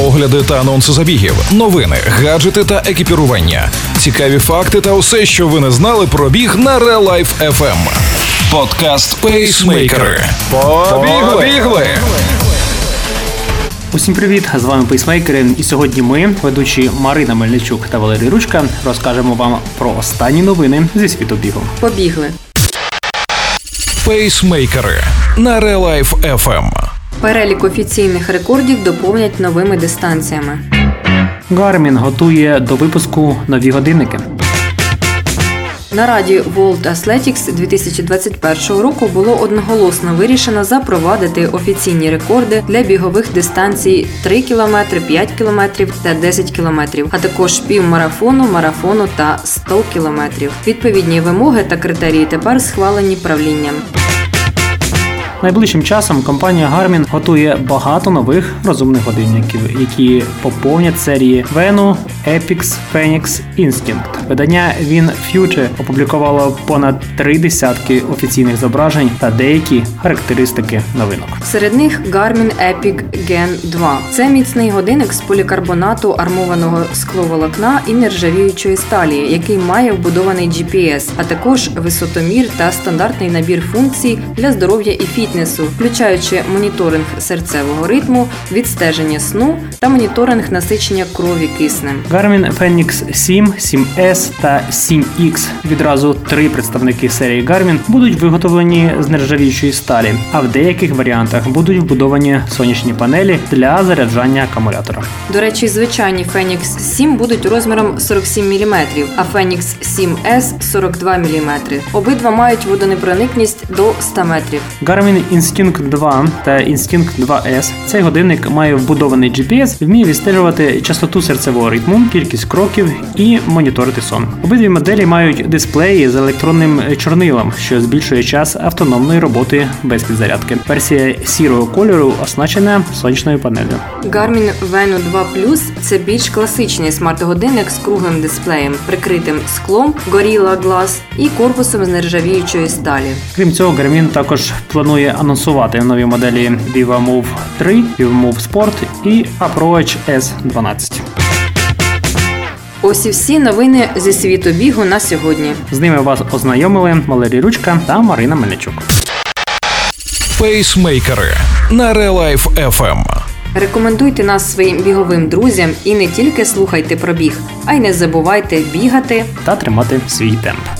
огляди та анонси забігів, новини, гаджети та екіпірування, цікаві факти та усе, що ви не знали про біг на Real Life FM. Подкаст Пейсмейкери. Побігли! Усім привіт! З вами пейсмейкери. І сьогодні ми, ведучі Марина Мельничук та Валерій Ручка, розкажемо вам про останні новини зі світу бігу. Побігли. Пейсмейкери на Real Life FM. Перелік офіційних рекордів доповнять новими дистанціями. Гармін готує до випуску нові годинники. На раді World Athletics 2021 року було одноголосно вирішено запровадити офіційні рекорди для бігових дистанцій 3 км, 5 км та 10 км, а також півмарафону, марафону та 100 км. Відповідні вимоги та критерії тепер схвалені правлінням. Найближчим часом компанія Garmin готує багато нових розумних годинників, які поповнять серії Venu, Epix, Phoenix, Instinct. Видання Win Future опублікувало понад три десятки офіційних зображень та деякі характеристики новинок. Серед них Garmin Epic Gen 2. Це міцний годинник з полікарбонату армованого скловолокна і нержавіючої сталі, який має вбудований GPS, а також висотомір та стандартний набір функцій для здоров'я і фітнесу, включаючи моніторинг серцевого ритму, відстеження сну та моніторинг насичення крові киснем. Garmin Fenix 7, 7S та 7X відразу три представники серії Garmin будуть виготовлені з нержавіючої сталі, а в деяких варіантах будуть вбудовані сонячні панелі для заряджання акумулятора. До речі, звичайні Phoenix 7 будуть розміром 47 мм, а Phoenix 7S 42 мм. Обидва мають водонепроникність до 100 метрів. Garmin Instinct 2 та Instinct 2S. Цей годинник має вбудований GPS, вміє відстежувати частоту серцевого ритму, кількість кроків і моніторити сон. Обидві моделі мають дисплеї з електронним чорнилом, що збільшує час автономної роботи без підзарядки. Версія сірого кольору оснащена сонячною панелью. Garmin Venu 2 Plus – це більш класичний смарт-годинник з круглим дисплеєм, прикритим склом Gorilla Glass і корпусом з нержавіючої сталі. Крім цього, Garmin також планує анонсувати нові моделі Viva Move 3, Viva Move Sport і Approach S12. Ось і всі новини зі світу бігу на сьогодні. З ними вас ознайомили Валерій Ручка та Марина Мельничук. Пейсмейкери на Real FM. Рекомендуйте нас своїм біговим друзям і не тільки слухайте про біг, а й не забувайте бігати. та тримати свій темп.